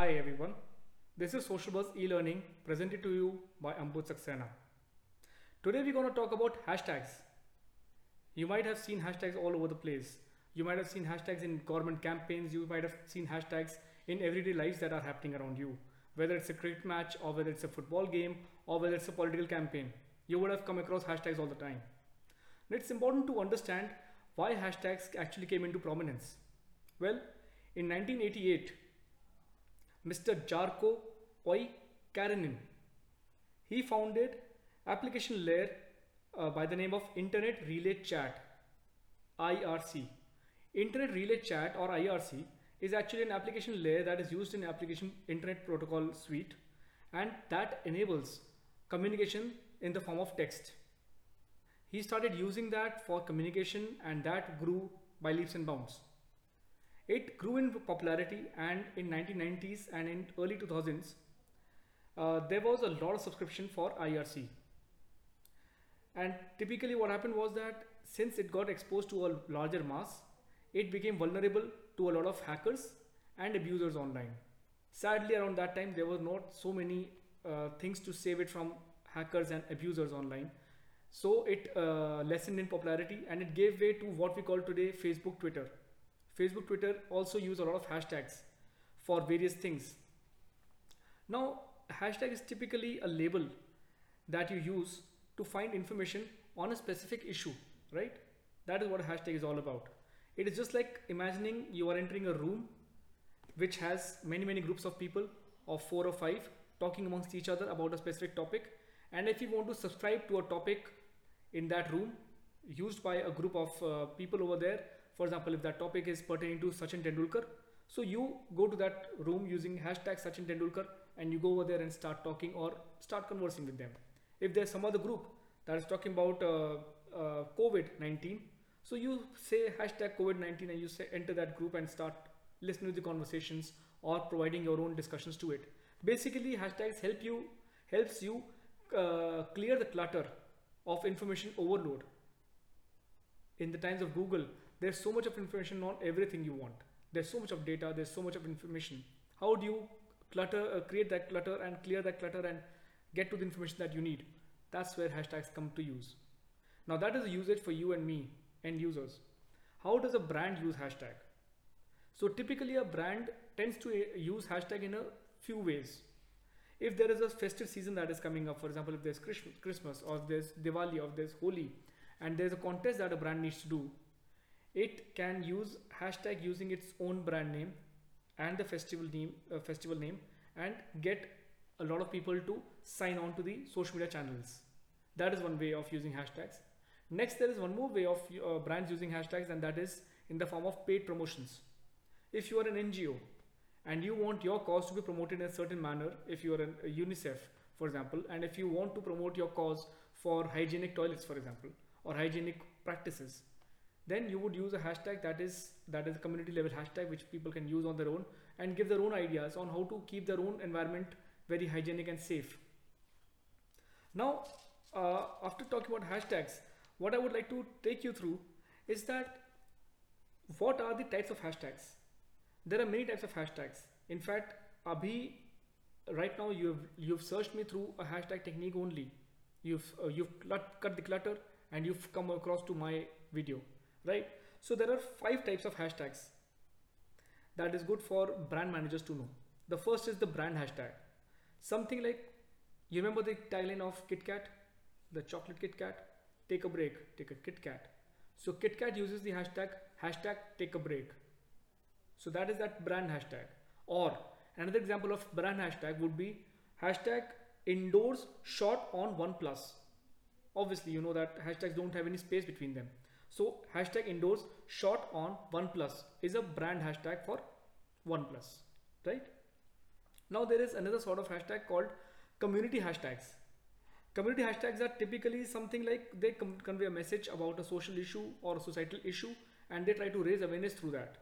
Hi everyone, this is Social Buzz e-learning presented to you by Ambud Saxena. Today we're going to talk about hashtags. You might have seen hashtags all over the place. You might have seen hashtags in government campaigns. You might have seen hashtags in everyday lives that are happening around you. Whether it's a cricket match or whether it's a football game or whether it's a political campaign, you would have come across hashtags all the time. And it's important to understand why hashtags actually came into prominence. Well, in 1988, Mr. Jarkko Oikarinen. He founded application layer uh, by the name of Internet Relay Chat IRC. Internet Relay Chat or IRC is actually an application layer that is used in application internet protocol suite and that enables communication in the form of text. He started using that for communication and that grew by leaps and bounds. It grew in popularity and in 1990s and in early 2000s, uh, there was a lot of subscription for IRC. And typically what happened was that since it got exposed to a larger mass, it became vulnerable to a lot of hackers and abusers online. Sadly, around that time, there were not so many uh, things to save it from hackers and abusers online. So it uh, lessened in popularity and it gave way to what we call today Facebook, Twitter. Facebook, Twitter also use a lot of hashtags for various things. Now, hashtag is typically a label that you use to find information on a specific issue, right? That is what a hashtag is all about. It is just like imagining you are entering a room which has many, many groups of people of four or five talking amongst each other about a specific topic. And if you want to subscribe to a topic in that room used by a group of uh, people over there, for example if that topic is pertaining to Sachin Tendulkar so you go to that room using hashtag Sachin Tendulkar and you go over there and start talking or start conversing with them. If there's some other group that is talking about uh, uh, COVID-19 so you say hashtag COVID-19 and you say enter that group and start listening to the conversations or providing your own discussions to it. Basically hashtags help you helps you uh, clear the clutter of information overload. In the times of Google there's so much of information on everything you want. There's so much of data there's so much of information. How do you clutter uh, create that clutter and clear that clutter and get to the information that you need? That's where hashtags come to use. Now that is a usage for you and me end users. How does a brand use hashtag? So typically a brand tends to uh, use hashtag in a few ways. If there is a festive season that is coming up for example if there's christmas or there's diwali or there's holi and there's a contest that a brand needs to do it can use hashtag using its own brand name and the festival name uh, festival name and get a lot of people to sign on to the social media channels. That is one way of using hashtags. Next there is one more way of uh, brands using hashtags and that is in the form of paid promotions. If you are an ngo and you want your cause to be promoted in a certain manner if you are an, a unicef for example and if you want to promote your cause for hygienic toilets for example or hygienic practices then you would use a hashtag that is that is a community level hashtag which people can use on their own and give their own ideas on how to keep their own environment very hygienic and safe. Now uh, after talking about hashtags what i would like to take you through is that what are the types of hashtags? There are many types of hashtags. In fact abhi right now you've you've searched me through a hashtag technique only. You've uh, you've cut the clutter and you've come across to my video right? So there are five types of hashtags that is good for brand managers to know. The first is the brand hashtag. Something like, you remember the tagline of KitKat, the chocolate KitKat, take a break, take a KitKat. So KitKat uses the hashtag, hashtag take a break. So that is that brand hashtag. Or another example of brand hashtag would be hashtag indoors shot on OnePlus. Obviously, you know that hashtags don't have any space between them. So hashtag indoors shot on OnePlus is a brand hashtag for OnePlus, right? Now there is another sort of hashtag called community hashtags. Community hashtags are typically something like they convey a message about a social issue or a societal issue and they try to raise awareness through that.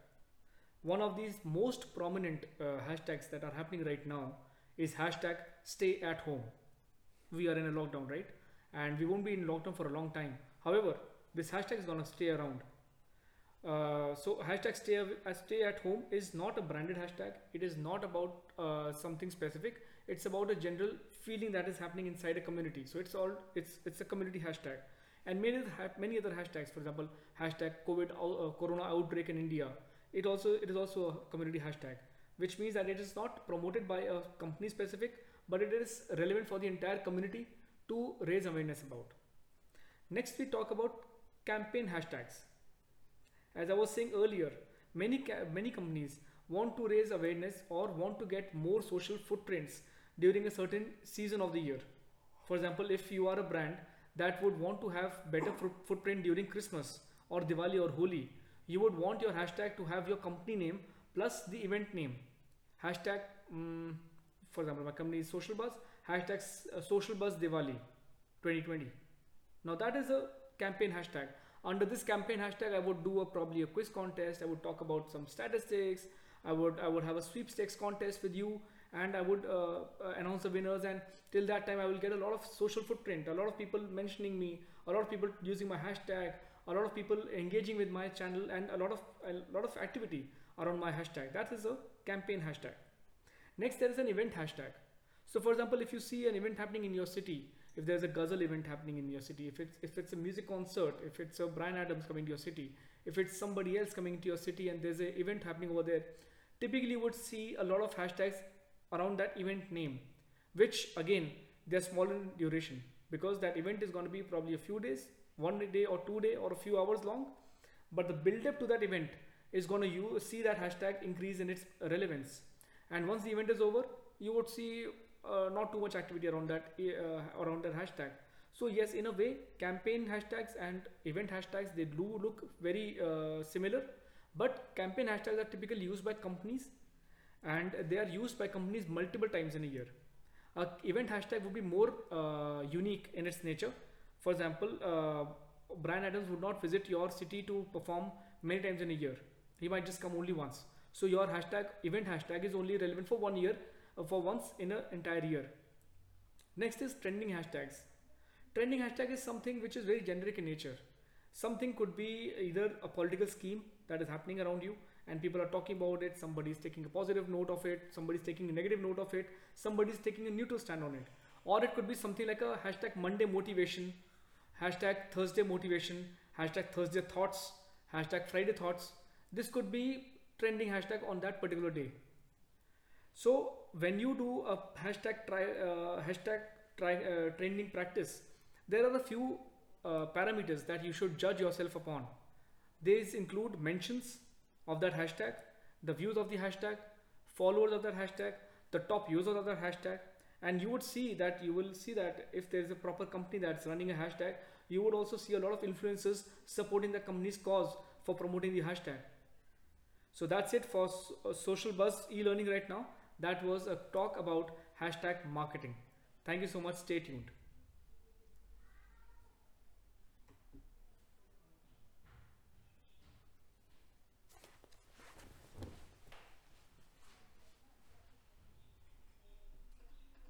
One of these most prominent uh, hashtags that are happening right now is hashtag stay at home. We are in a lockdown, right? And we won't be in lockdown for a long time. However, this hashtag is going to stay around. Uh, so hashtag stay, uh, stay at home is not a branded hashtag. It is not about uh, something specific. It's about a general feeling that is happening inside a community. So it's all it's it's a community hashtag. And many many other hashtags, for example, hashtag COVID uh, Corona outbreak in India. It also it is also a community hashtag, which means that it is not promoted by a company specific, but it is relevant for the entire community to raise awareness about. Next, we talk about campaign hashtags. As I was saying earlier, many many companies want to raise awareness or want to get more social footprints during a certain season of the year. For example, if you are a brand that would want to have better footprint during Christmas or Diwali or Holi, you would want your hashtag to have your company name plus the event name. Hashtag, mm, for example, my company is Social Buzz. Hashtag uh, Social Buzz Diwali 2020. Now that is a campaign hashtag. Under this campaign hashtag, I would do a probably a quiz contest. I would talk about some statistics. I would I would have a sweepstakes contest with you, and I would uh, uh, announce the winners. And till that time, I will get a lot of social footprint. A lot of people mentioning me. A lot of people using my hashtag. A lot of people engaging with my channel, and a lot of a lot of activity around my hashtag. That is a campaign hashtag. Next, there is an event hashtag. So, for example, if you see an event happening in your city, if there's a ghazal event happening in your city, if it's if it's a music concert, if it's a Bryan Adams coming to your city, if it's somebody else coming to your city and there's an event happening over there, typically you would see a lot of hashtags around that event name, which again they're small in duration because that event is going to be probably a few days, one day or two day or a few hours long, but the build up to that event is going to you see that hashtag increase in its relevance, and once the event is over, you would see not too much activity around that uh, around that hashtag. So yes, in a way, campaign hashtags and event hashtags they do look very uh, similar, but campaign hashtags are typically used by companies, and they are used by companies multiple times in a year. A event hashtag would be more uh, unique in its nature. For example, uh, Bryan Adams would not visit your city to perform many times in a year. He might just come only once. So your hashtag event hashtag is only relevant for one year, uh, for once in an entire year. Next is trending hashtags. Trending hashtag is something which is very generic in nature. Something could be either a political scheme that is happening around you and people are talking about it, somebody is taking a positive note of it, somebody is taking a negative note of it, somebody is taking a neutral stand on it. Or it could be something like a hashtag Monday motivation, hashtag Thursday motivation, hashtag Thursday thoughts, hashtag Friday thoughts. This could be trending hashtag on that particular day. So when you do a hashtag try uh, hashtag try uh, trending practice, there are a few uh, parameters that you should judge yourself upon. These include mentions of that hashtag, the views of the hashtag, followers of that hashtag, the top users of that hashtag, and you would see that you will see that if there is a proper company that's running a hashtag, you would also see a lot of influencers supporting the company's cause for promoting the hashtag. So that's it for Social Buzz e-learning right now. That was a talk about hashtag marketing. Thank you so much. Stay tuned.